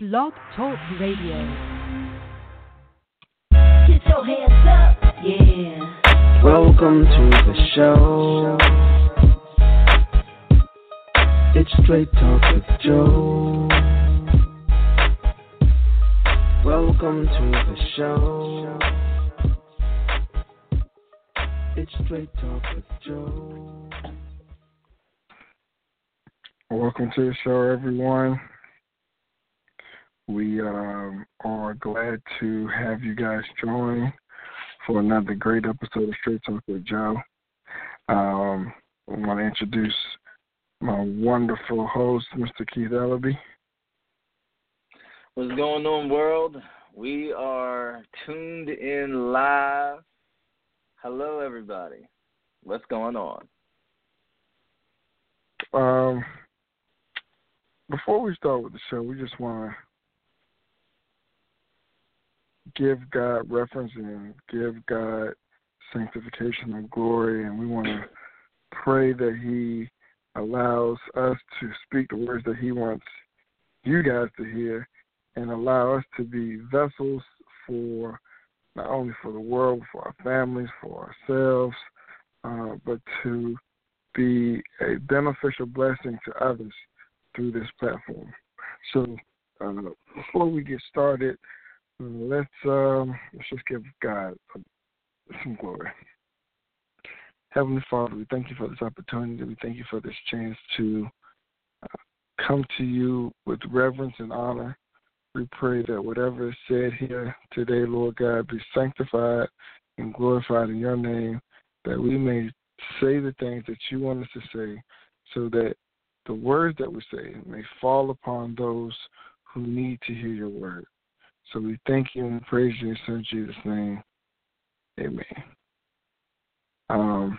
Blog Talk Radio. Get your hands up, yeah. Welcome to the show. It's Straight Talk with Joe. Welcome to the show. It's Straight Talk with Joe. Welcome to the show, everyone. We um, are glad to have you guys join for another great episode of Straight Talk with Joe. Um, I want to introduce my wonderful host, Mr. Keith Ellaby. What's going on, world? We are tuned in live. Hello, everybody. What's going on? Um, before we start with the show, we just want to give God reference and give God sanctification and glory, and we want to pray that He allows us to speak the words that He wants you guys to hear, and allow us to be vessels for not only for the world, for our families, for ourselves, uh, but to be a beneficial blessing to others through this platform. So, uh, before we get started, let's um, let's just give God some glory. Heavenly Father, we thank you for this opportunity. We thank you for this chance to uh, come to you with reverence and honor. We pray that whatever is said here today, Lord God, be sanctified and glorified in your name, that we may say the things that you want us to say, so that the words that we say may fall upon those who need to hear your word. So we thank you and praise you in Son Jesus' name. Amen. Um,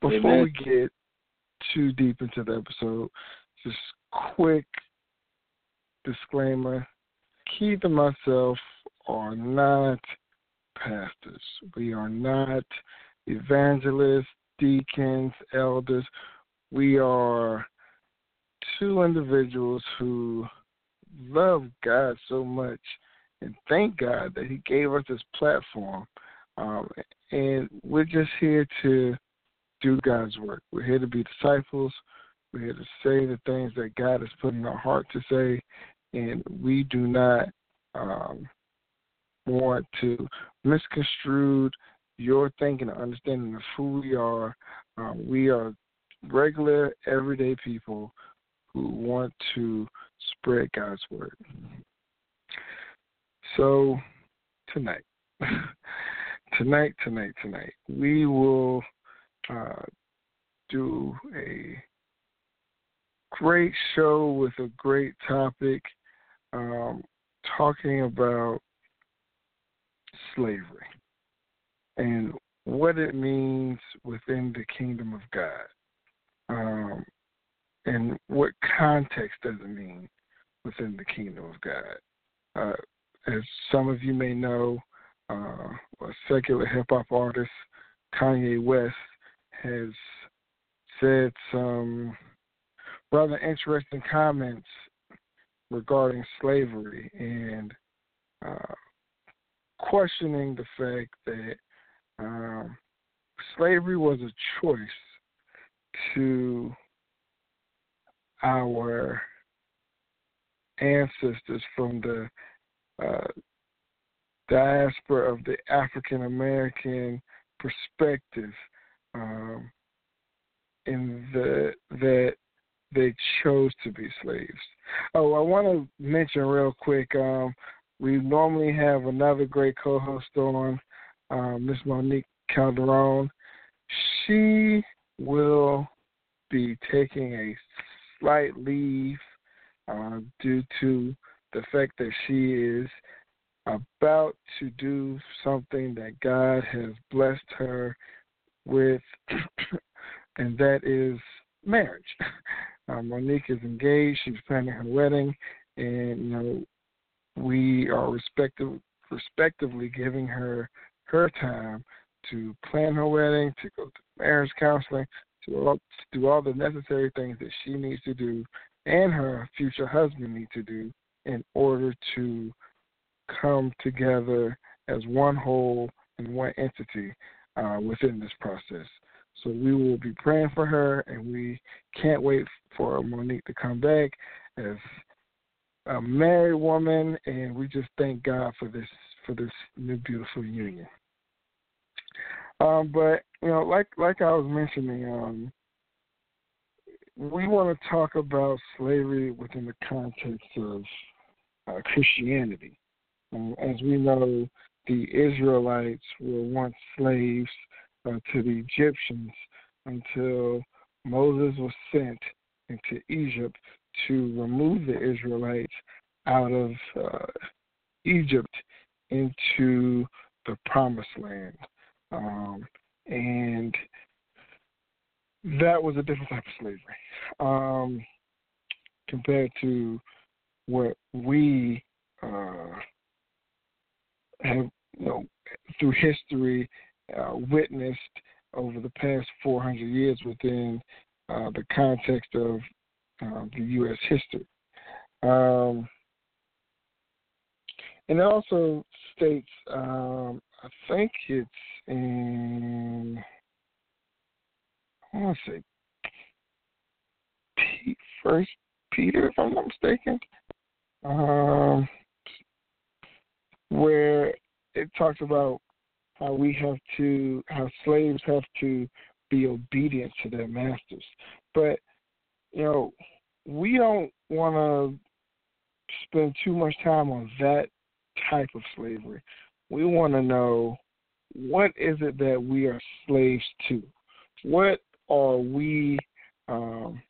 before Amen. we get too deep into the episode, just quick disclaimer. Keith and myself are not pastors. We are not evangelists, deacons, elders. We are two individuals who love God so much and thank God that He gave us this platform. Um, and we're just here to do God's work. We're here to be disciples. We're here to say the things that God has put in our heart to say, and we do not um, want to misconstrue your thinking and understanding of who we are. Um, we are regular, everyday people who want to spread God's word. So, tonight, tonight, tonight, tonight, we will uh, do a great show with a great topic, um, talking about slavery and what it means within the kingdom of God. Um, and what context does it mean within the kingdom of God? Uh, as some of you may know, uh, a secular hip hop artist, Kanye West, has said some rather interesting comments regarding slavery and uh, questioning the fact that um, slavery was a choice to our ancestors from the uh, diaspora of the African American perspective, um, in the that they chose to be slaves. Oh, I want to mention real quick. Um, we normally have another great co-host on, uh, Miss Monique Calderon. She will be taking a slight leave uh, due to the fact that she is about to do something that God has blessed her with, and that is marriage. Uh, Monique is engaged; she's planning her wedding, and you know we are respective, respectively giving her her time to plan her wedding, to go to marriage counseling, to, all, to do all the necessary things that she needs to do and her future husband needs to do in order to come together as one whole and one entity uh, within this process. So we will be praying for her, and we can't wait for Monique to come back as a married woman, and we just thank God for this for this new beautiful union. Um, but you know, like like I was mentioning, um, we want to talk about slavery within the context of uh, Christianity. Um, as we know, the Israelites were once slaves uh, to the Egyptians until Moses was sent into Egypt to remove the Israelites out of uh, Egypt into the promised land. Um, and that was a different type of slavery um, compared to what we uh, have, you know, through history uh, witnessed over the past 400 years within uh, the context of uh, the U.S. history. Um, and it also states, um, I think it's in, I want to say, First Peter, if I'm not mistaken, um, where it talks about how we have to, how slaves have to be obedient to their masters. But, you know, we don't want to spend too much time on that type of slavery. We want to know what is it that we are slaves to? What are we um,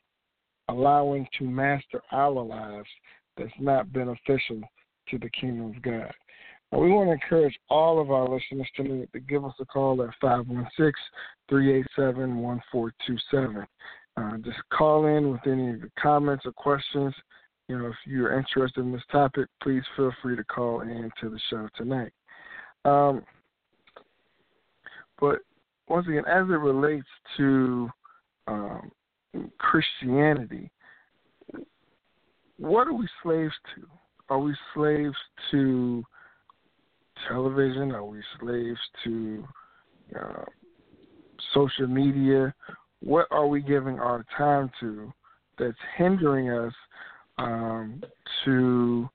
allowing to master our lives that's not beneficial to the kingdom of God? And we want to encourage all of our listeners to, to give us a call at 516 387 1427. Uh, just call in with any of the comments or questions. You know, if you're interested in this topic, please feel free to call in to the show tonight. Um, but once again, as it relates to um, Christianity, what are we slaves to? Are we slaves to television? Are we slaves to uh, social media? What are we giving our time to that's hindering us um, to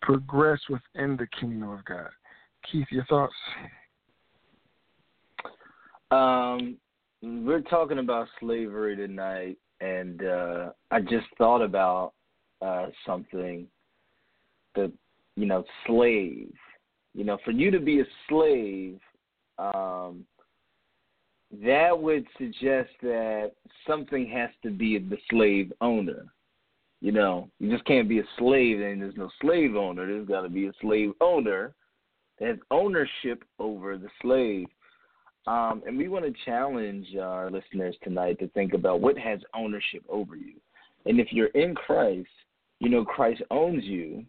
progress within the kingdom of God? Keith, your thoughts? Um, we're talking about slavery tonight, and uh, I just thought about uh, something. The you know slave you know, for you to be a slave, um, that would suggest that something has to be the slave owner. You know, you just can't be a slave and there's no slave owner. There's got to be a slave owner that has ownership over the slave. Um, and we want to challenge our listeners tonight to think about what has ownership over you. And if you're in Christ, you know Christ owns you.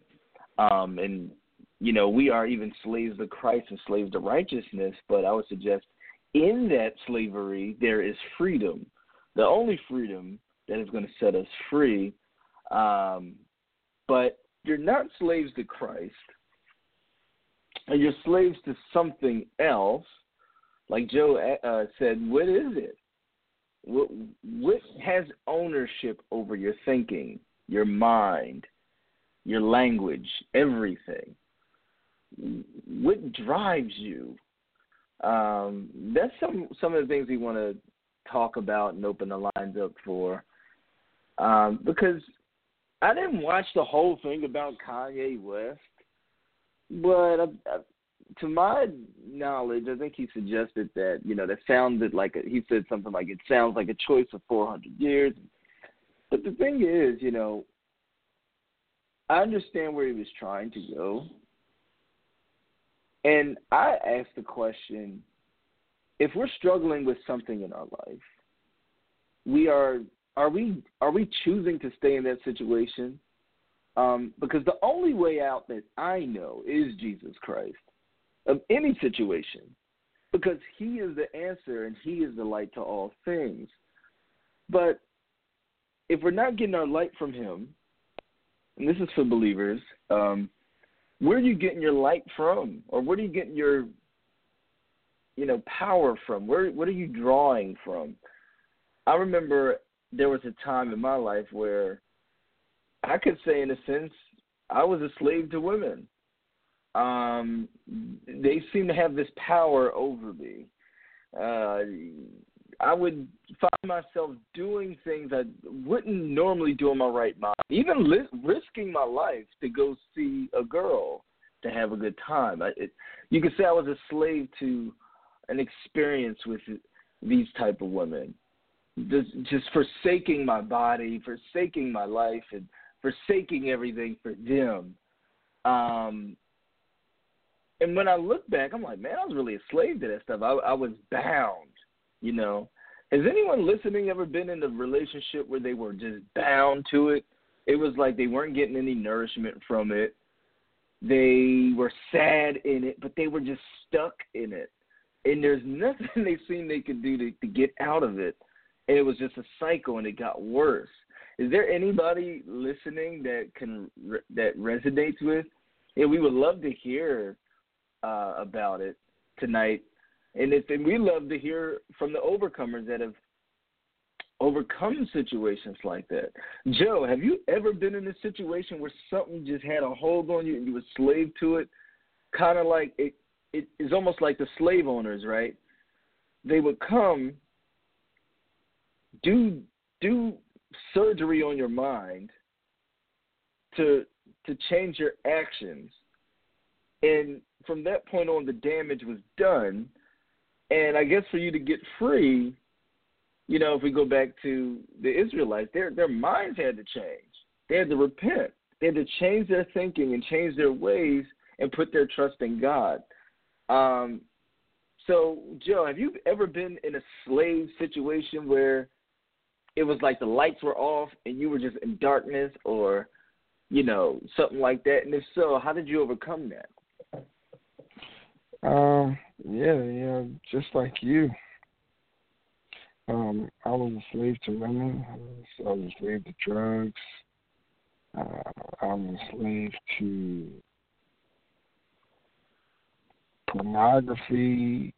Um, and you know, we are even slaves of Christ and slaves to righteousness, but I would suggest in that slavery there is freedom. The only freedom that is going to set us free. Um, but you're not slaves to Christ, and you're slaves to something else. Like Joe uh, said, what is it? What, what has ownership over your thinking, your mind, your language, everything? what drives you? Um, that's some some of the things we want to talk about and open the lines up for. Um, because I didn't watch the whole thing about Kanye West, but uh, uh, to my knowledge, I think he suggested that you know that sounded like a, he said something like it sounds like a choice of 400 years. But the thing is, you know, I understand where he was trying to go. And I ask the question if we're struggling with something in our life, we are are we are we choosing to stay in that situation? Um, because the only way out that I know is Jesus Christ of any situation, because He is the answer and He is the light to all things. But if we're not getting our light from Him, and this is for believers, um, where are you getting your light from, or where are you getting your, you know, power from? Where what are you drawing from? I remember there was a time in my life where I could say, in a sense, I was a slave to women. Um, they seem to have this power over me. Uh, I would find myself doing things I wouldn't normally do in my right mind, even li- risking my life to go see a girl to have a good time. I, it, you could say I was a slave to an experience with these type of women, just, just forsaking my body, forsaking my life, and forsaking everything for them. Um, and when I look back, I'm like, man, I was really a slave to that stuff. I, I was bound, you know. Has anyone listening ever been in a relationship where they were just bound to it? It was like they weren't getting any nourishment from it. They were sad in it, but they were just stuck in it. And there's nothing they seemed they could do to, to get out of it. And it was just a cycle, and it got worse. Is there anybody listening that can that resonates with? Yeah, we would love to hear uh, about it tonight, and and we love to hear from the overcomers that have overcome situations like that. Joe, have you ever been in a situation where something just had a hold on you and you were slave to it? Kind of like it. It is almost like the slave owners, right? They would come, do do surgery on your mind to to change your actions and from that point on the damage was done and i guess for you to get free you know if we go back to the israelites their their minds had to change. They had to repent. They had to change their thinking and change their ways and put their trust in god. Um so joe have you ever been in a slave situation where it was like the lights were off and you were just in darkness or you know something like that? And if so how did you overcome that? Um yeah yeah just like you. Um i was a slave to women. I was, I was a slave to drugs. Uh, i was a slave to pornography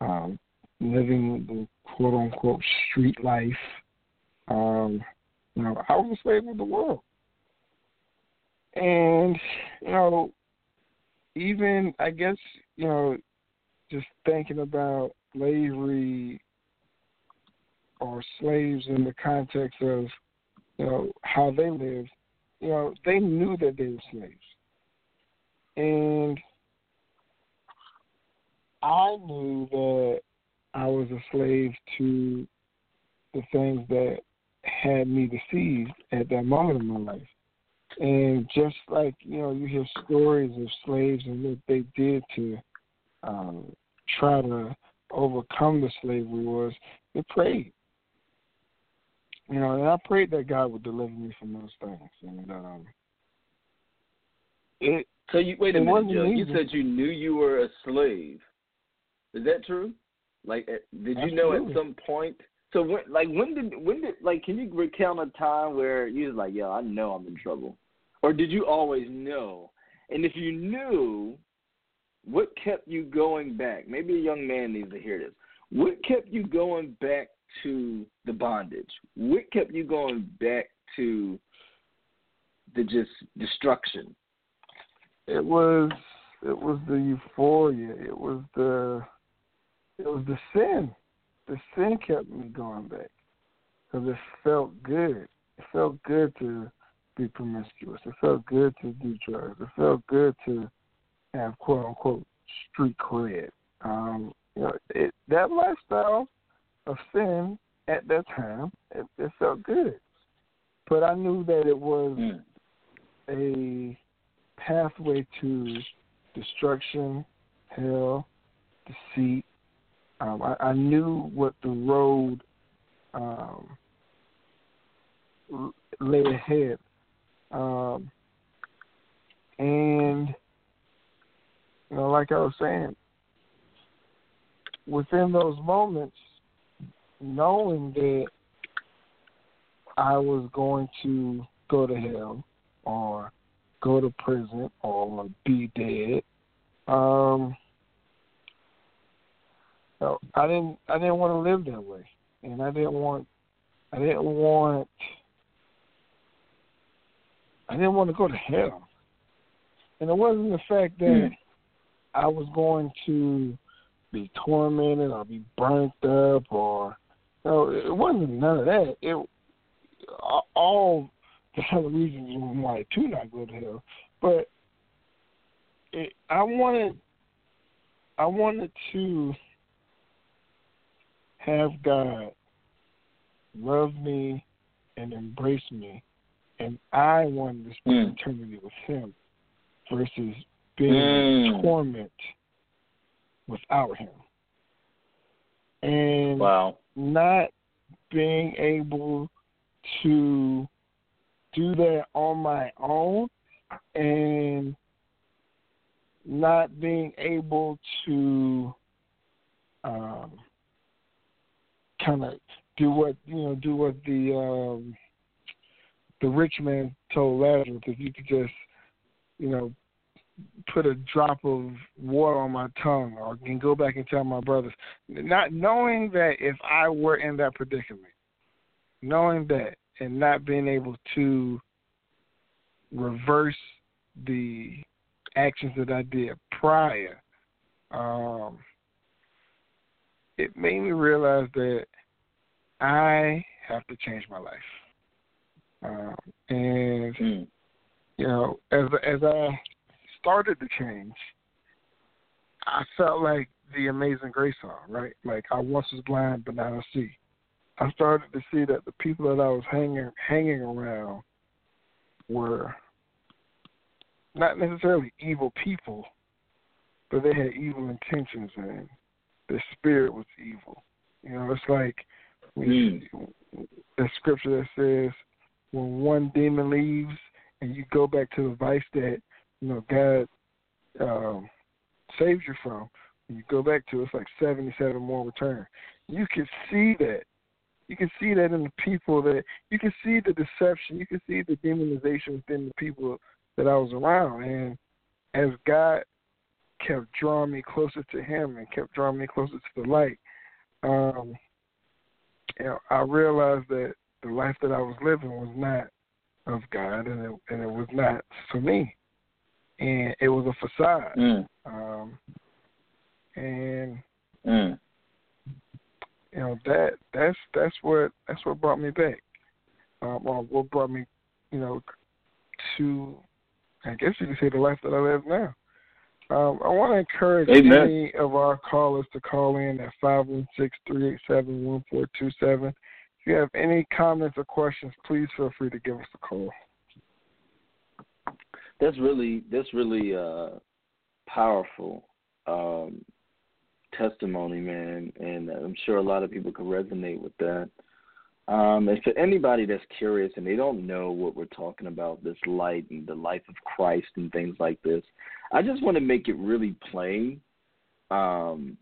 um living the quote unquote street life. Um, you know, I was a slave of the world. And, you know, even I guess, you know, just thinking about slavery or slaves in the context of, you know, how they lived, you know, they knew that they were slaves. And I knew that I was a slave to the things that had me deceived at that moment in my life. And just like, you know, you hear stories of slaves and what they did to um, try to overcome the slavery was they prayed. You know, and I prayed that God would deliver me from those things. And um it So you wait a minute, Joe. You said you knew you were a slave. Is that true? Like, eh, did you know at some point so when, like, when did when did like can you recount a time where you was like, yo, I know I'm in trouble, or did you always know? And if you knew, what kept you going back? Maybe a young man needs to hear this. What kept you going back to the bondage? What kept you going back to the just destruction? It was it was the euphoria. It was the it was the sin the sin kept me going back because it felt good. It felt good to be promiscuous. It felt good to do drugs. It felt good to have quote unquote street cred. Um, you know, it, that lifestyle of sin at that time, it, it felt good. But I knew that it was mm. a pathway to destruction, hell, deceit, um, I, I knew what the road um, lay ahead, um, and you know, like I was saying, within those moments, knowing that I was going to go to hell or go to prison or be dead. Um, so I didn't I didn't want to live that way, and I didn't want I didn't want I didn't want to go to hell. And it wasn't the fact that Mm. I was going to be tormented or be burnt up or no, it wasn't none of that. It all the other reasons why to not go to hell, but it, I wanted I wanted to have God love me and embrace me, and I wanted to spend Mm. eternity with Him versus being Mm. in torment without Him. And Wow. not being able to do that on my own and not being able to um kind of do what you know do what the um the rich man told Lazarus if you could just you know put a drop of water on my tongue or can go back and tell my brothers not knowing that if I were in that predicament knowing that and not being able to reverse the actions that I did prior, um, it made me realize that I have to change my life. Um, and Mm. you know, as as I started to change, I felt like the Amazing Grace song, right? Like I once was blind, but now I see. I started to see that the people that I was hanging hanging around were not necessarily evil people, but they had evil intentions and their spirit was evil. You know, it's like when you, hmm. the scripture that says when one demon leaves and you go back to the vice that you know God um, saves you from, when you go back to it, it's like seventy-seven more return. You can see that. You can see that in the people that you can see the deception. You can see the demonization within the people that I was around. And as God kept drawing me closer to Him and kept drawing me closer to the light, um, you know, I realized that the life that I was living was not of God, and it, and it was not for me, and it was a facade. Mm. Um, and Mm. you know that that's that's what that's what brought me back. Um, or what brought me, you know, to I guess you could say the life that I live now. Um, I want to encourage Amen. any of our callers to call in at five one six three eight seven one four two seven. If you have any comments or questions, please feel free to give us a call. That's really that's really uh powerful um testimony, man, and I'm sure a lot of people can resonate with that. Um, and for anybody that's curious and they don't know what we're talking about, this light and the life of Christ and things like this, I just want to make it really plain um,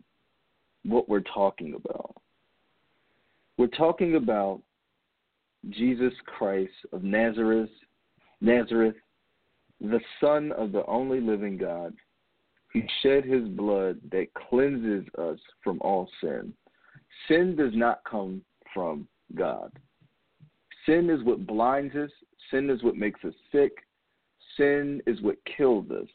what we're talking about. We're talking about Jesus Christ of Nazareth, Nazareth, the Son of the only living God, who shed his blood that cleanses us from all sin. Sin does not come from God. Sin is what blinds us, sin is what makes us sick, sin is what kills us.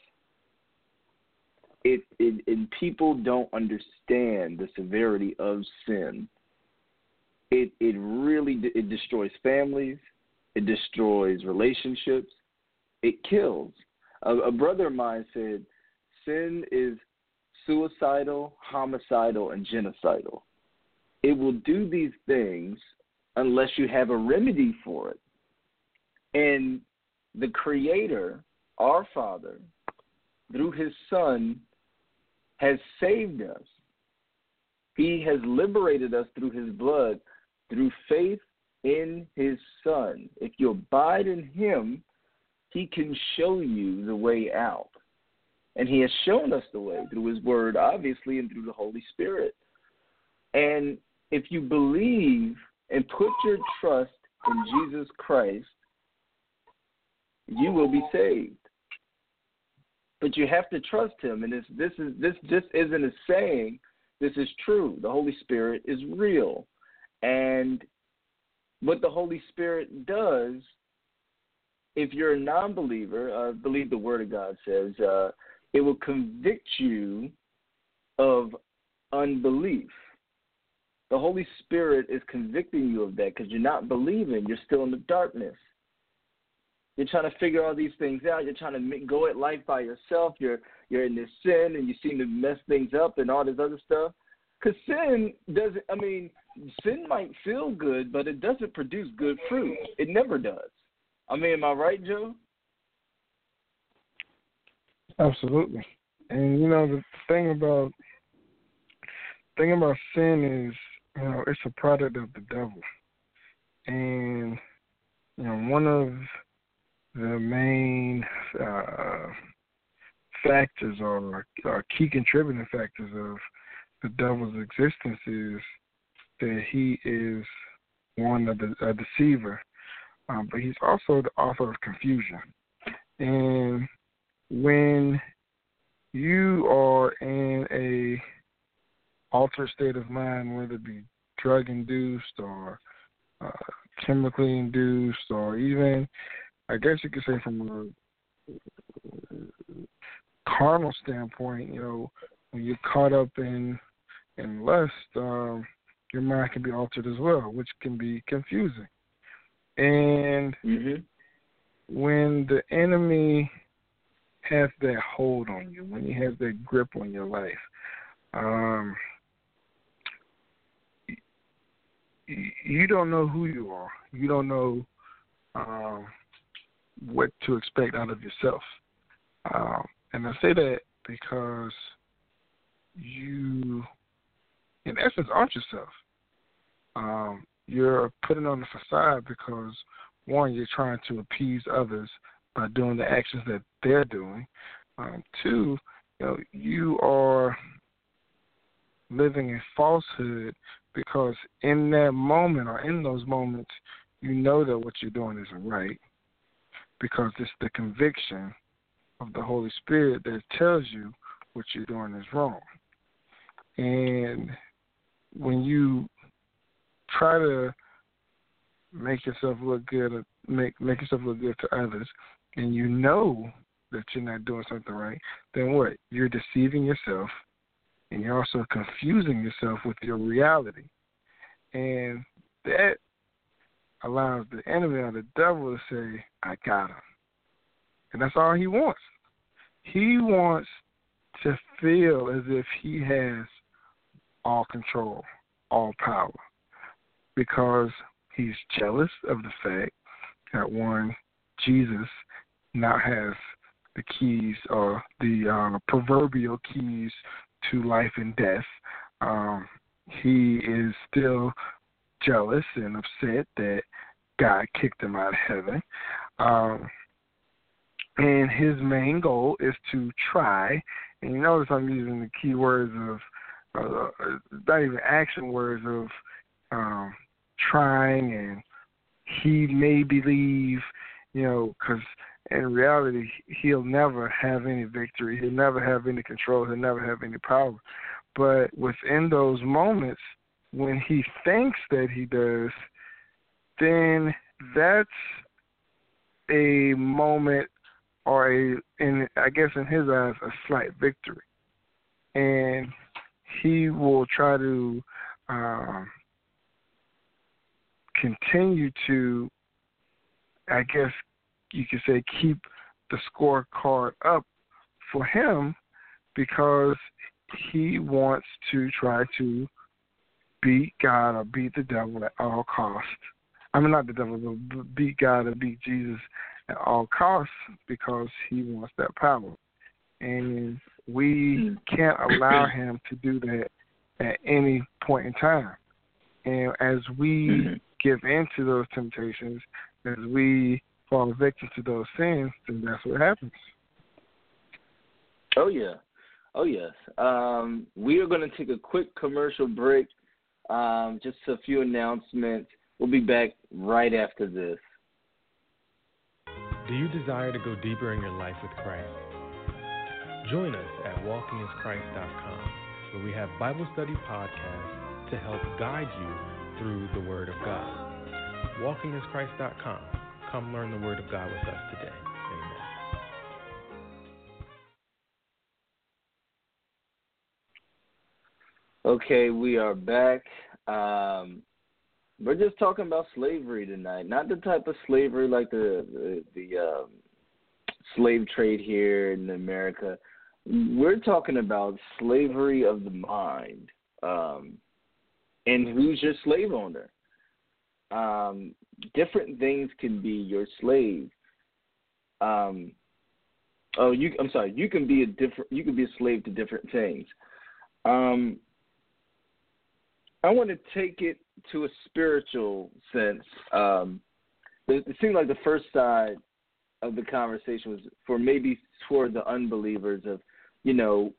It, it and people don't understand the severity of sin. It it really it destroys families, it destroys relationships, it kills. A, a brother of mine said, "Sin is suicidal, homicidal, and genocidal. It will do these things unless you have a remedy for it." And the Creator, our Father, through His Son, has saved us. He has liberated us through His blood, through faith in His Son. If you abide in Him, He can show you the way out. And He has shown us the way through His Word, obviously, and through the Holy Spirit. And if you believe and put your trust in Jesus Christ, you will be saved. But you have to trust him and this this is this just isn't a saying, this is true. The Holy Spirit is real. And what the Holy Spirit does, if you're a non believer, I believe the Word of God says, uh, it will convict you of unbelief. The Holy Spirit is convicting you of that because you're not believing. You're still in the darkness. You're trying to figure all these things out. You're trying to go at life by yourself. You're you're in this sin and you seem to mess things up and all this other stuff. Because sin doesn't. I mean, sin might feel good, but it doesn't produce good fruit. It never does. I mean, am I right, Joe? Absolutely. And you know the thing about thing about sin is, you know, it's a product of the devil. And you know, one of the main uh, factors or, or key contributing factors of the devil's existence is that he is one of the a deceiver, um, but he's also the author of confusion. And when you are in a altered state of mind, whether it be drug induced or uh, chemically induced, or even, I guess you could say, from a carnal standpoint, you know, when you're caught up in in lust, um, your mind can be altered as well, which can be confusing. And mm-hmm. when the enemy has that hold on you, when he has that grip on your life, um, you don't know who you are. You don't know um, what to expect out of yourself. Um, and I say that because you in essence, aren't yourself. Um, you're putting on the facade because one, you're trying to appease others by doing the actions that they're doing. Um, two, you know, you are living in falsehood because in that moment or in those moments, you know that what you're doing isn't right because it's the conviction of the Holy Spirit that tells you what you're doing is wrong. And when you try to make yourself look good, make make yourself look good to others, and you know that you're not doing something right, then what? You're deceiving yourself, and you're also confusing yourself with your reality, and that allows the enemy or the devil to say, "I got him," and that's all he wants. He wants to feel as if he has all control, all power, because he's jealous of the fact that one, Jesus now has the keys or the uh, proverbial keys to life and death. Um, he is still jealous and upset that God kicked him out of heaven. Um, and his main goal is to try, and you notice I'm using the key words of uh, not even action words of um, trying and he may believe, you know, because in reality he'll never have any victory, he'll never have any control, he'll never have any power. But within those moments when he thinks that he does, then that's a moment or a in I guess in his eyes a slight victory. And he will try to um, continue to, I guess you could say, keep the scorecard up for him because he wants to try to beat God or beat the devil at all costs. I mean, not the devil, but beat God or beat Jesus at all costs because he wants that power. And we can't allow him to do that at any point in time. And as we mm-hmm. Give in to those temptations, as we fall victim to those sins, then that's what happens. Oh yeah, oh yes. Um, we are going to take a quick commercial break. Um, just a few announcements. We'll be back right after this. Do you desire to go deeper in your life with Christ? Join us at walkinginchrist.com, where we have Bible study podcasts to help guide you through the Word of God. Walkinginchrist.com. Come learn the Word of God with us today. Amen. Okay, we are back. Um, we're just talking about slavery tonight, not the type of slavery like the the, the um, slave trade here in America. We're talking about slavery of the mind, um, and who's your slave owner. Um, different things can be your slave. Um, oh, you. I'm sorry. You can be a different. You can be a slave to different things. Um, I want to take it to a spiritual sense. Um, it, seemed like the first side of the conversation was for maybe toward the unbelievers of, you know,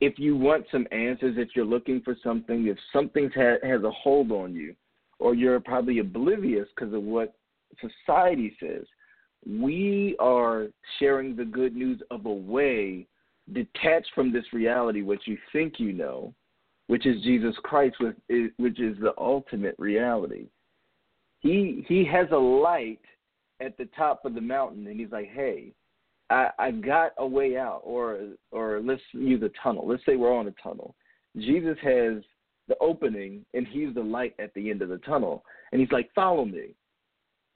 if you want some answers, if you're looking for something, if something ha- has a hold on you, or you're probably oblivious because of what society says, we are sharing the good news of a way detached from this reality, what you think you know, which is Jesus Christ, eh, which is the ultimate reality. He he has a light at the top of the mountain, and he's like, "Hey, I, I got a way out." Or or let's use a tunnel. Let's say we're on a tunnel. Jesus has the opening, and he's the light at the end of the tunnel, and he's like, "Follow me."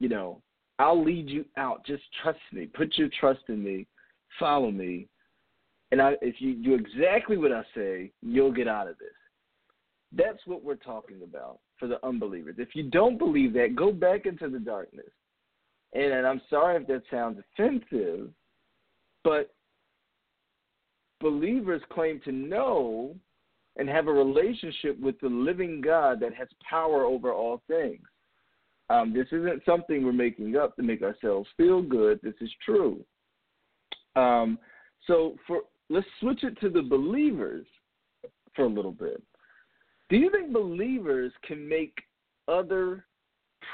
You know, I'll lead you out. Just trust me. Put your trust in me. Follow me. And I, if you do exactly what I say, you'll get out of this. That's what we're talking about for the unbelievers. If you don't believe that, go back into the darkness. And, and I'm sorry if that sounds offensive, but believers claim to know and have a relationship with the living God that has power over all things. Um, this isn't something we're making up to make ourselves feel good. This is true. Um, so for let's switch it to the believers for a little bit. Do you think believers can make other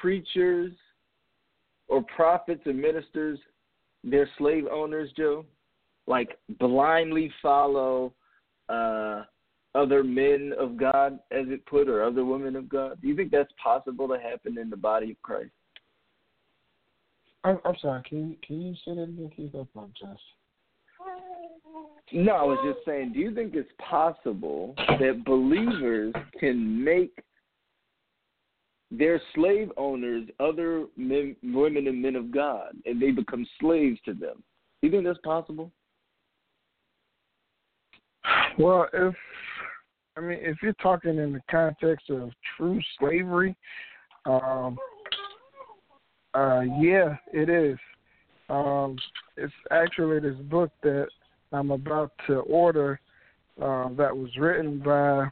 preachers or prophets and ministers their slave owners, Joe? Like blindly follow uh, other men of God, as it put, or other women of God? Do you think that's possible to happen in the body of Christ? I'm, I'm sorry. Can you can you say that again? Can you apologize? No, I was just saying, do you think it's possible that believers can make their slave owners other men, women and men of God, and they become slaves to them? You think that's possible? Well, if I mean, if you're talking in the context of true slavery, um, uh, yeah, it is. Um, it's actually this book that I'm about to order uh, that was written by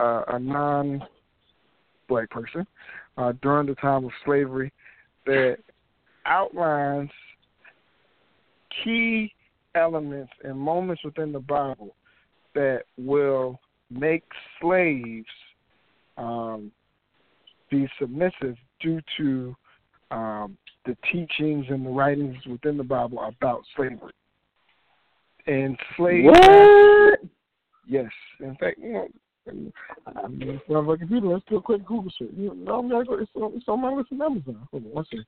uh, a non black person uh, during the time of slavery that outlines key elements and moments within the Bible that will make slaves um, be submissive due to um, the teachings and the writings within the Bible about slavery and slave. What? Yes, in fact, you know, I'm in front of a computer. Let's do a quick Google search. You know, I'm gonna go. It's on, it's on my list of Amazon. Hold on, one second.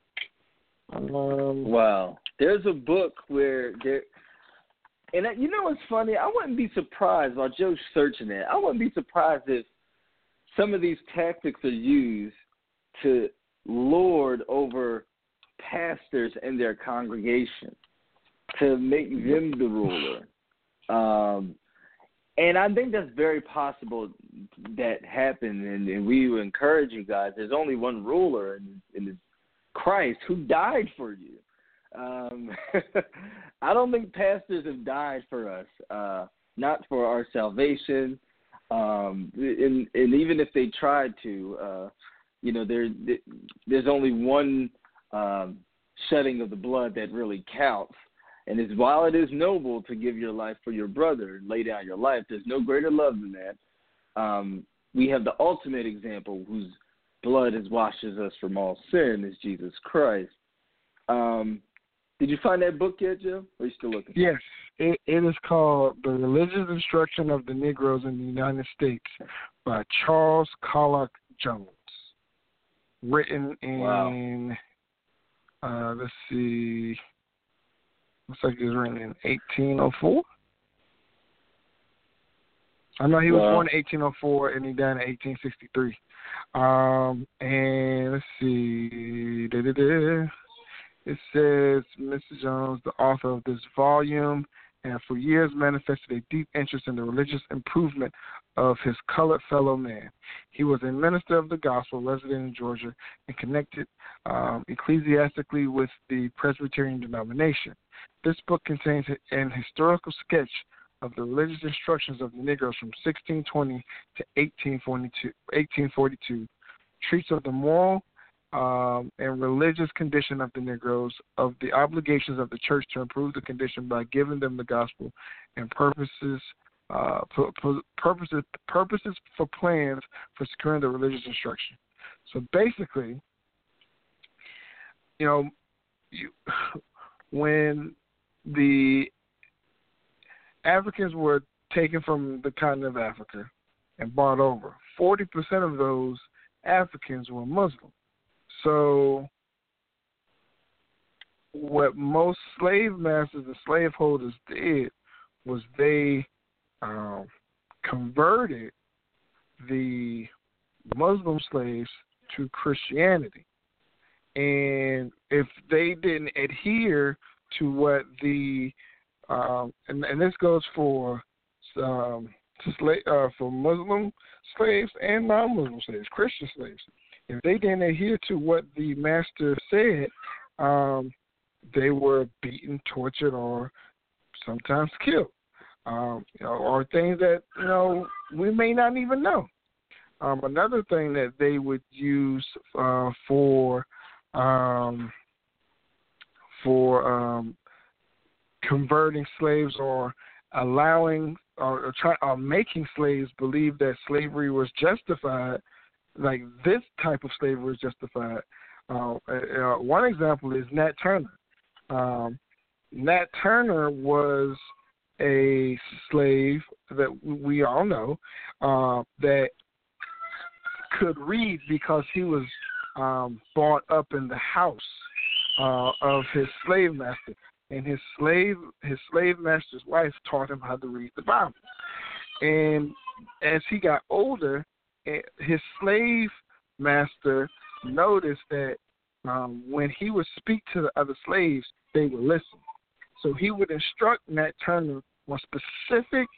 Um, wow, there's a book where there, and you know what's funny? I wouldn't be surprised while Joe's searching it. I wouldn't be surprised if some of these tactics are used to lord over pastors and their congregation to make them the ruler. Um, and I think that's very possible that happened, and, and we encourage you guys. There's only one ruler, and, and it's Christ who died for you. Um, I don't think pastors have died for us, uh, not for our salvation. Um, and, and even if they tried to, uh, you know, there there's only one um, shedding of the blood that really counts, and it's while it is noble to give your life for your brother, lay down your life, there's no greater love than that. Um, we have the ultimate example whose blood has washes us from all sin is Jesus Christ. Um, Did you find that book yet, Jim? Or are you still looking? Yes, it, it is called The Religious Instruction of the Negroes in the United States by Charles Colcock Jones. Written in, Wow. uh, let's see, looks like he was written in 1804. I know he was Wow. born in 1804 and he died in 1863. Um, and let's see, da-da-da. it says Mr. Jones, the author of this volume, and for years manifested a deep interest in the religious improvement of his colored fellow man. He was a minister of the gospel, resident in Georgia, and connected um, ecclesiastically with the Presbyterian denomination. This book contains an historical sketch of the religious instructions of the Negroes from 1620 to 1842, 1842 treats of the moral um, and religious condition of the Negroes, of the obligations of the church to improve the condition by giving them the gospel, and purposes, uh, pu- pu- purposes, purposes for plans for securing the religious instruction. So basically, you know, you, when the Africans were taken from the continent of Africa and brought over, 40% of those Africans were Muslim. So, what most slave masters and slaveholders did was they um, converted the Muslim slaves to Christianity. And if they didn't adhere to what the um, and, and this goes for um, sla- uh, for Muslim slaves and non-Muslim slaves, Christian slaves. If they didn't adhere to what the master said, um, they were beaten, tortured, or sometimes killed. Um, you know, or things that you know we may not even know. Um, another thing that they would use uh, for um, for um, converting slaves or allowing or, or, try, or making slaves believe that slavery was justified, like this type of slavery is justified. Uh, uh, one example is Nat Turner. Um, Nat Turner was a slave that we all know uh, that could read because he was um, brought up in the house uh, of his slave master, and his slave his slave master's wife taught him how to read the Bible. And as he got older, his slave master noticed that um, when he would speak to the other slaves, they would listen. So he would instruct Nat Turner on specific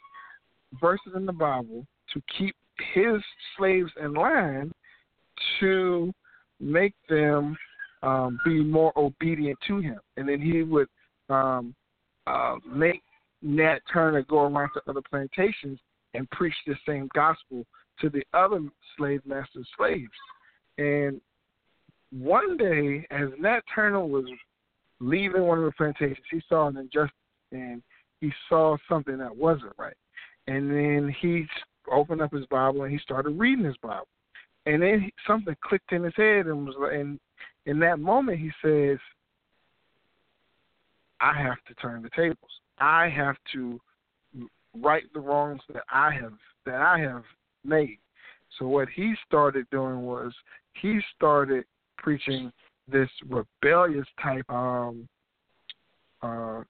verses in the Bible to keep his slaves in line to make them um, be more obedient to him. And then he would um, uh, make Nat Turner go around to other plantations and preach the same gospel to the other slave master's slaves. And one day, as Nat Turner was leaving one of the plantations, he saw an injustice and he saw something that wasn't right. And then he opened up his Bible and he started reading his Bible. And then he, something clicked in his head and was and in that moment he says, I have to turn the tables. I have to right the wrongs that I have that I have made. So what he started doing was he started preaching this rebellious type um uh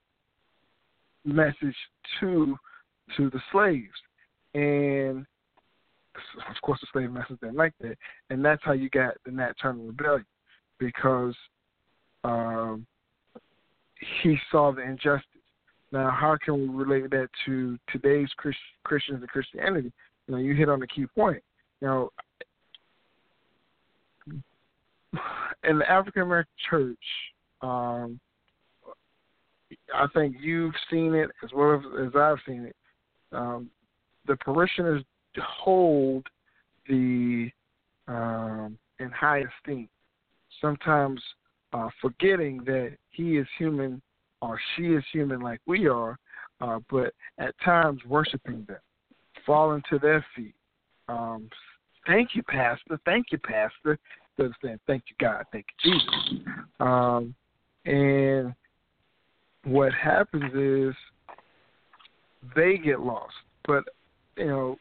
message to to the slaves. And of course the slave masters didn't like that. And that's how you got the Nat Turner Rebellion. Because um he saw the injustice. Now, how can we relate that to today's Christ, Christians and Christianity? You know, you hit on the key point. You know, in the African American church, um, I think you've seen it as well as, as I've seen it. Um, the parishioners hold the um, in high esteem. Sometimes uh, forgetting that he is human or she is human like we are, uh, but at times worshiping them, falling to their feet. Um, thank you, Pastor. Thank you, Pastor. To understand, thank you, God. Thank you, Jesus. Um, and what happens is they get lost. But you know,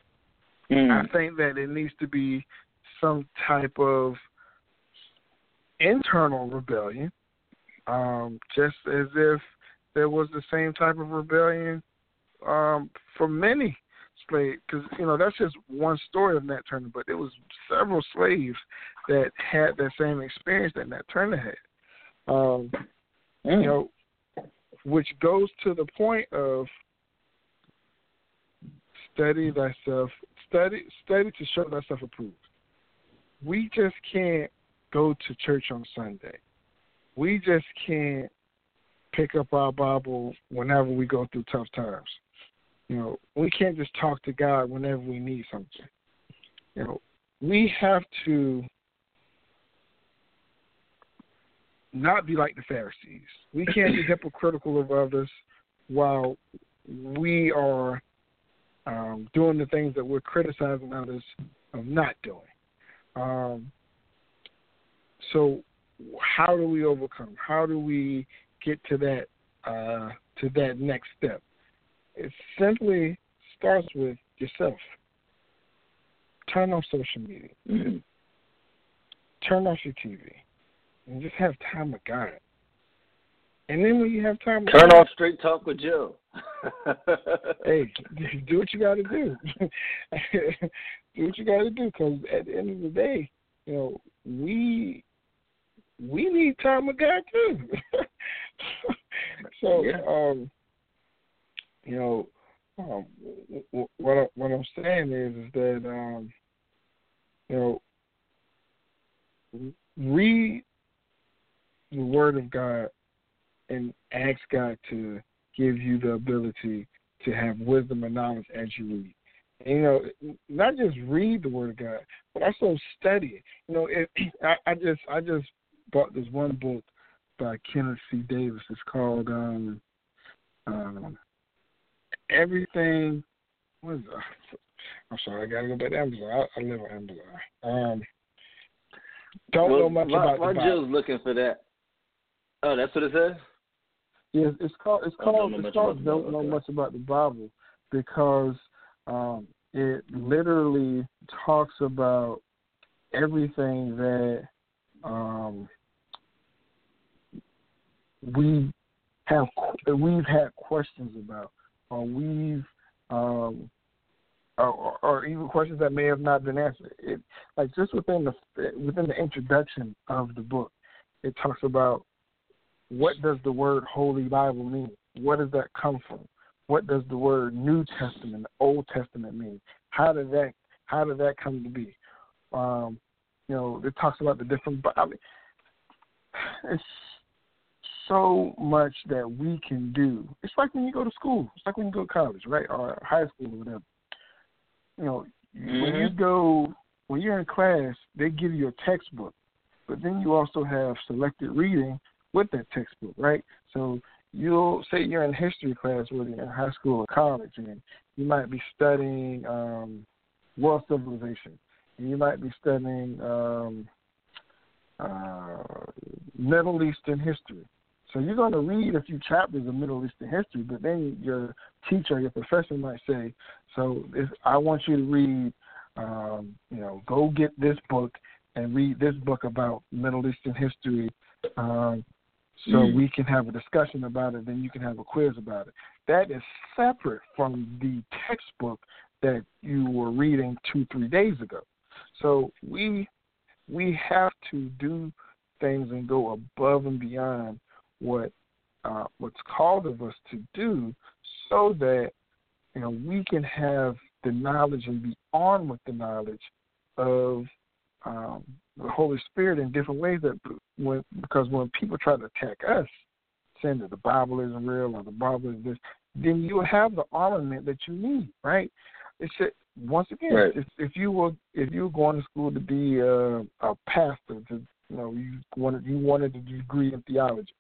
Mm. I think that it needs to be some type of internal rebellion, um, just as if there was the same type of rebellion um, for many slaves. Because you know that's just one story of Nat Turner, but there was several slaves that had that same experience that Nat Turner had. Um, Mm. you know, which goes to the point of study thyself, study study to show thyself approved. We just can't go to church on Sunday. We just can't pick up our Bible whenever we go through tough times. You know, we can't just talk to God whenever we need something. You know, we have to not be like the Pharisees. We can't be hypocritical of others while we are um, doing the things that we're criticizing others of not doing. Um, so, how do we overcome? How do we get to that uh, to that next step? It simply starts with yourself. Turn off social media. Mm. Turn off your TV, and just have time with God. And then when you have time, with Turn off Straight Talk with Joe. hey, do what you got to do. do what you got to do, because at the end of the day, you know, we we need time with God too. so, Yeah. um, you know, um, what I, what I'm saying is is that um, you know, read the Word of God and ask God to give you the ability to have wisdom and knowledge as you read. You know, not just read the Word of God, but also study it. You know, it, I, I just I just bought this one book by Kenneth C. Davis. It's called um, um, Everything. Is it? I'm sorry, I gotta go back to Amazon. I, I live on Amazon. Um, don't well, know much why, about why the Bible. Looking for that? Oh, that's what it says. Yes, it's called. It's called. know It's much called. Don't know much about the Bible because um, it literally talks about everything that um, we have we've had questions about, or we've um, or, or even questions that may have not been answered. It like just within the within the introduction of the book, it talks about what does the word Holy Bible mean? Where does that come from? What does the word New Testament, Old Testament mean? How did that how did that come to be? Um, you know, it talks about the different. I mean, it's so much that we can do. It's like when you go to school. It's like when you go to college, right, or high school or whatever. You know, when you go when you're in class, they give you a textbook, but then you also have selected reading with that textbook, right? So you'll say you're in history class, whether you're in high school or college, and you might be studying um, world civilization, and you might be studying um, uh, Middle Eastern history. So you're going to read a few chapters of Middle Eastern history, but then your teacher, your professor might say, "So if I want you to read, um, you know, go get this book and read this book about Middle Eastern history." Um, so Mm. we can have a discussion about it, then you can have a quiz about it. That is separate from the textbook that you were reading two, three days ago. So we we have to do things and go above and beyond what uh, what's called of us to do, so that you know we can have the knowledge and be armed with the knowledge of um, the Holy Spirit in different ways. That when because when people try to attack us, saying that the Bible isn't real or the Bible is this, then you have the armament that you need, right? It's just, once again, Right. if, if you were if you were going to school to be a, a pastor, to you know you wanted you wanted a degree in theology,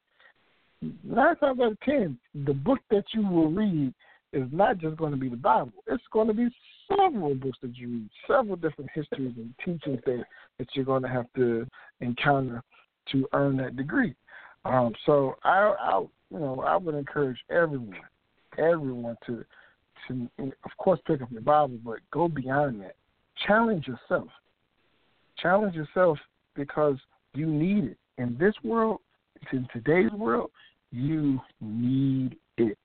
nine times out of ten, the book that you will read is not just going to be the Bible. It's going to be several books that you read, several different histories and teachings that that you're going to have to encounter to earn that degree. Um, so I, I, you know, I would encourage everyone, everyone to, to, of course, pick up your Bible, but go beyond that. Challenge yourself. Challenge yourself because you need it in this world. In today's world, you need it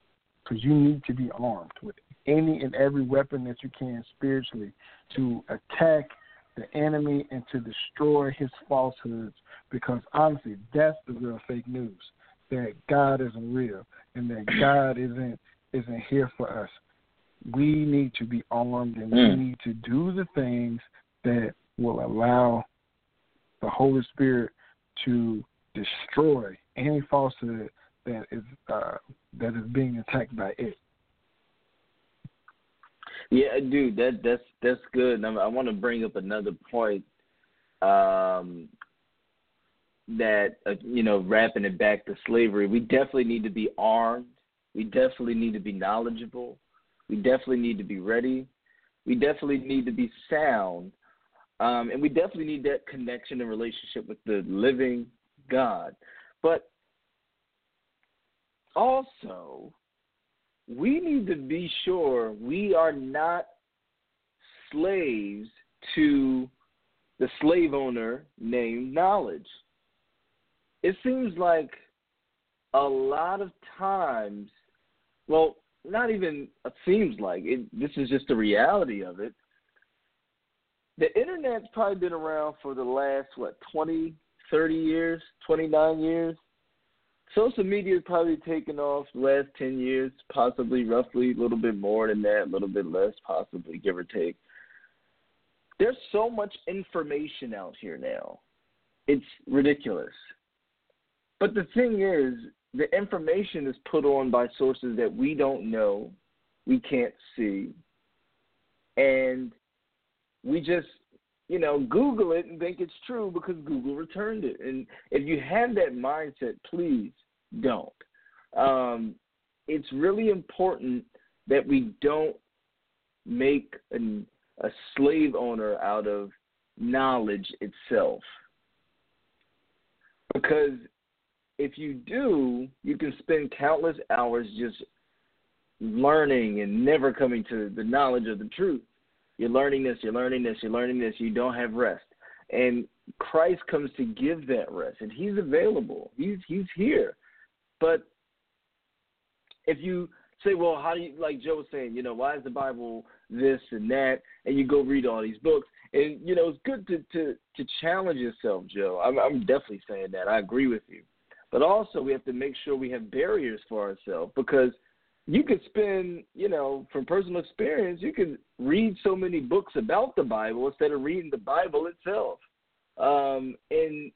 because you need to be armed with any and every weapon that you can spiritually to attack the enemy and to destroy his falsehoods because honestly that's the real fake news that God isn't real and that God isn't isn't here for us. We need to be armed and Mm. we need to do the things that will allow the Holy Spirit to destroy any falsehood that is uh, that is being attacked by it. Yeah, dude, that that's that's good. I, I want to bring up another point um, that uh, you know, wrapping it back to slavery. We definitely need to be armed. We definitely need to be knowledgeable. We definitely need to be ready. We definitely need to be sound, um, and we definitely need that connection and relationship with the living God. But also, we need to be sure we are not slaves to the slave owner named knowledge. It seems like a lot of times, well, not even it seems like it, this is just the reality of it. The internet's probably been around for the last what 20, 30 years, 29 years social media has probably taken off the last 10 years, possibly roughly a little bit more than that, a little bit less, possibly, give or take. There's so much information out here now. It's ridiculous. But the thing is, the information is put on by sources that we don't know, we can't see, and we just you know, Google it and think it's true because Google returned it. And if you have that mindset, please don't. Um, it's really important that we don't make an, a slave owner out of knowledge itself. Because if you do, you can spend countless hours just learning and never coming to the knowledge of the truth. You're learning this, you're learning this, you're learning this, you don't have rest. And Christ comes to give that rest, and He's available. He's He's here. But if you say, well, how do you like Joe was saying, you know, why is the Bible this and that, and you go read all these books, and you know, it's good to to to challenge yourself, Joe. I'm I'm definitely saying that. I agree with you. But also, we have to make sure we have barriers for ourselves because you could spend, you know, from personal experience, you can read so many books about the Bible instead of reading the Bible itself. Um, and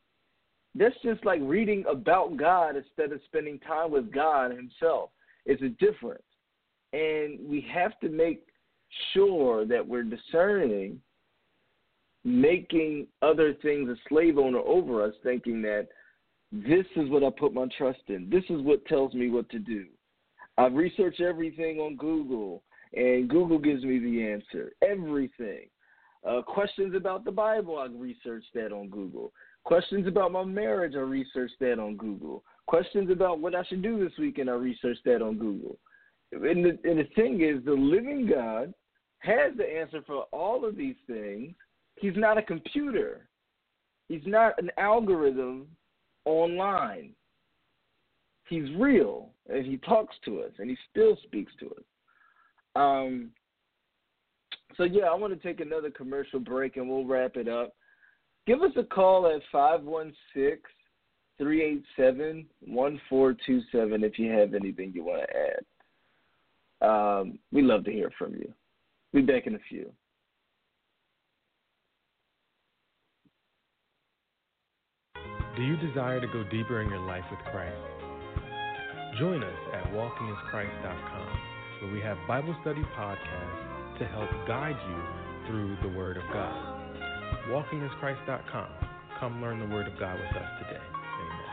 that's just like reading about God instead of spending time with God Himself. It's a difference. And we have to make sure that we're discerning making other things a slave owner over us, thinking that this is what I put my trust in. This is what tells me what to do. I've researched everything on Google, and Google gives me the answer. Everything. Uh, questions about the Bible, I researched that on Google. Questions about my marriage, I researched that on Google. Questions about what I should do this weekend, I researched that on Google. And the, and the thing is, the living God has the answer for all of these things. He's not a computer. He's not an algorithm online. He's real, and he talks to us, and he still speaks to us. Um, so yeah, I want to take another commercial break, and we'll wrap it up. Give us a call at 516 387 1427 if you have anything you want to add. Um, we love to hear from you. Be back in a few. Do you desire to go deeper in your life with Christ? Join us at walkinginchrist.com, where we have Bible study podcasts to help guide you through the Word of God. Walkinginchrist.com. Come learn the Word of God with us today. Amen.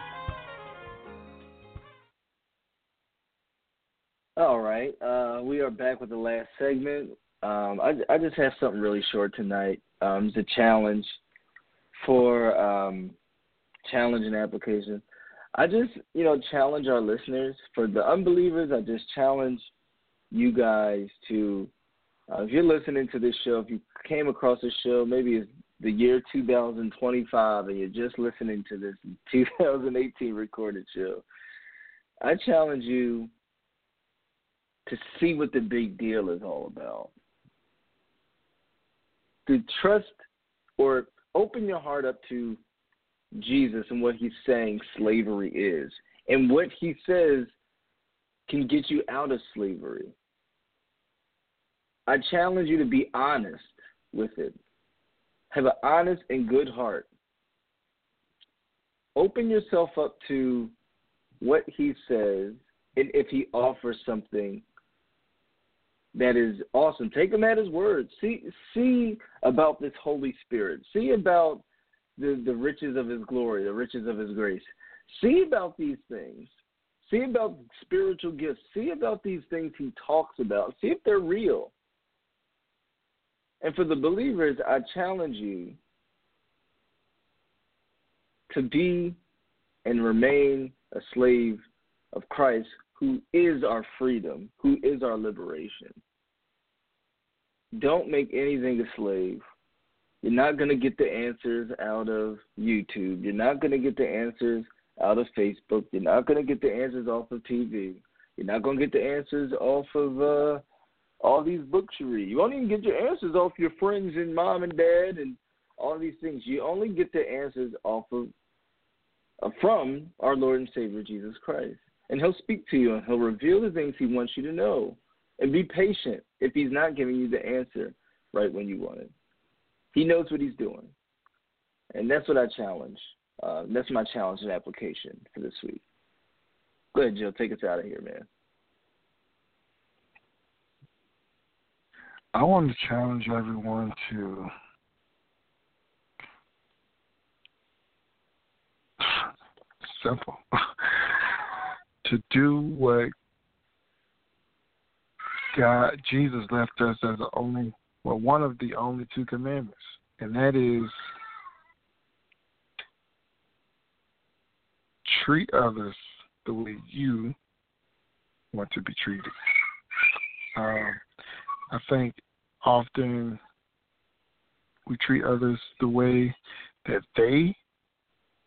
All right, uh, we are back with the last segment. Um, I, I just have something really short tonight. Um, it's a challenge for um, challenge and application. I just, you know, challenge our listeners. For the unbelievers, I just challenge you guys to, uh, if you're listening to this show, if you came across this show, maybe it's the year 2025 and you're just listening to this 2018 recorded show, I challenge you to see what the big deal is all about. To trust or open your heart up to Jesus and what he's saying slavery is and what he says can get you out of slavery. I challenge you to be honest with it. Have an honest and good heart. Open yourself up to what he says and if he offers something that is awesome. Take him at his word. See see about this Holy Spirit. See about the, the riches of his glory, the riches of his grace. See about these things. See about spiritual gifts. See about these things he talks about. See if they're real. And for the believers, I challenge you to be and remain a slave of Christ who is our freedom, who is our liberation. Don't make anything a slave. You're not going to get the answers out of YouTube. You're not going to get the answers out of Facebook. You're not going to get the answers off of TV. You're not going to get the answers off of uh, all these books you read. You won't even get your answers off your friends and mom and dad and all these things. You only get the answers off of uh, from our Lord and Savior Jesus Christ. And he'll speak to you and he'll reveal the things he wants you to know. And be patient if he's not giving you the answer right when you want it. He knows what he's doing. And that's what I challenge. Uh, that's my challenge and application for this week. Go ahead, Jill. Take us out of here, man. I want to challenge everyone to simple to do what God Jesus left us as the only well one of the only two commandments, and that is treat others the way you want to be treated. Um, I think often we treat others the way that they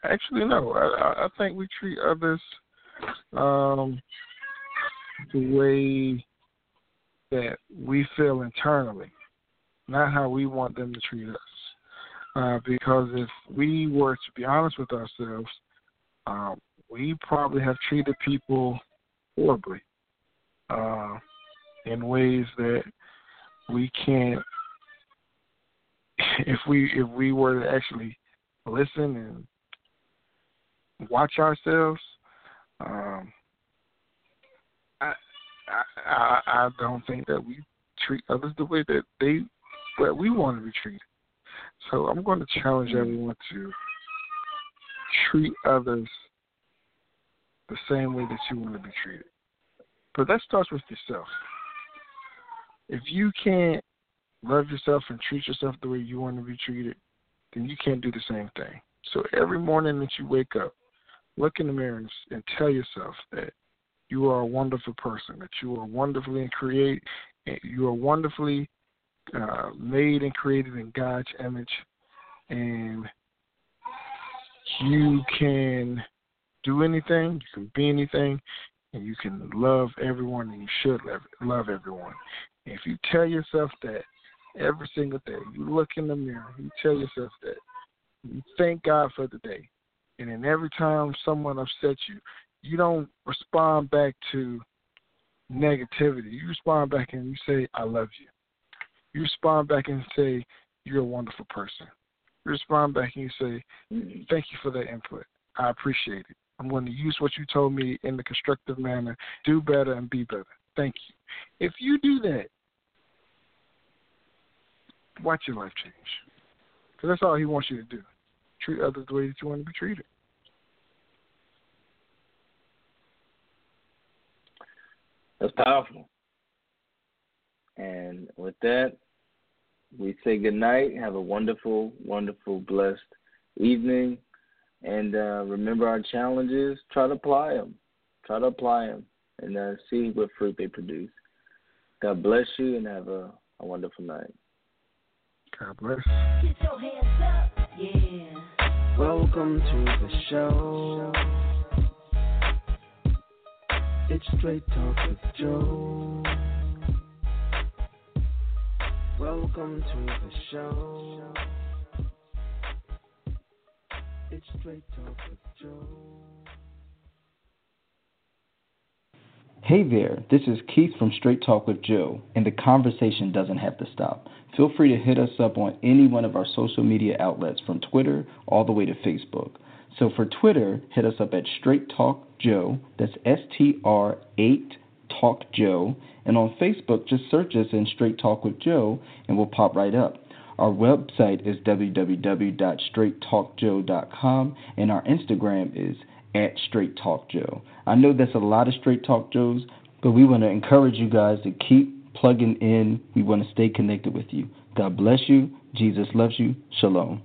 actually no. I, I think we treat others um, the way that we feel internally, not how we want them to treat us. Uh, because if we were to be honest with ourselves, um, we probably have treated people horribly uh, in ways that we can't. If we if we were to actually listen and watch ourselves, um, I, I I don't think that we treat others the way that they that we want to be treated. So I'm going to challenge mm-hmm. everyone to treat others the same way that you want to be treated. But that starts with yourself. If you can't love yourself and treat yourself the way you want to be treated, then you can't do the same thing. So every morning that you wake up, look in the mirror and, and tell yourself that you are a wonderful person, that you are wonderfully and create, you are wonderfully uh, made and created in God's image, and you can do anything, you can be anything, and you can love everyone, and you should love, love everyone. If you tell yourself that every single day, you look in the mirror, you tell yourself that, you thank God for the day, and then every time someone upsets you, you don't respond back to negativity. You respond back and you say, I love you. You respond back and say, You're a wonderful person. You respond back and you say, mm-hmm. Thank you for that input. I appreciate it. I'm going to use what you told me in the constructive manner. Do better and be better. Thank you. If you do that, watch your life change. Because that's all he wants you to do treat others the way that you want to be treated. That's powerful. And with that, we say good night. Have a wonderful, wonderful, blessed evening. And uh, remember our challenges. Try to apply them. Try to apply them and uh, see what fruit they produce. God bless you and have a, a wonderful night. God bless. Get your hands up, yeah. Welcome to the show. It's Straight Talk with Joe. Welcome to the show. It's Straight Talk with Joe. Hey there, this is Keith from Straight Talk with Joe, and the conversation doesn't have to stop. Feel free to hit us up on any one of our social media outlets from Twitter all the way to Facebook. So for Twitter, hit us up at Straight Talk Joe, that's S T R 8 Talk Joe, and on Facebook, just search us in Straight Talk with Joe, and we'll pop right up. Our website is www.straighttalkjoe.com, and our Instagram is at Straight Talk Joe. I know that's a lot of Straight Talk Joes, but we want to encourage you guys to keep plugging in. We want to stay connected with you. God bless you. Jesus loves you. Shalom.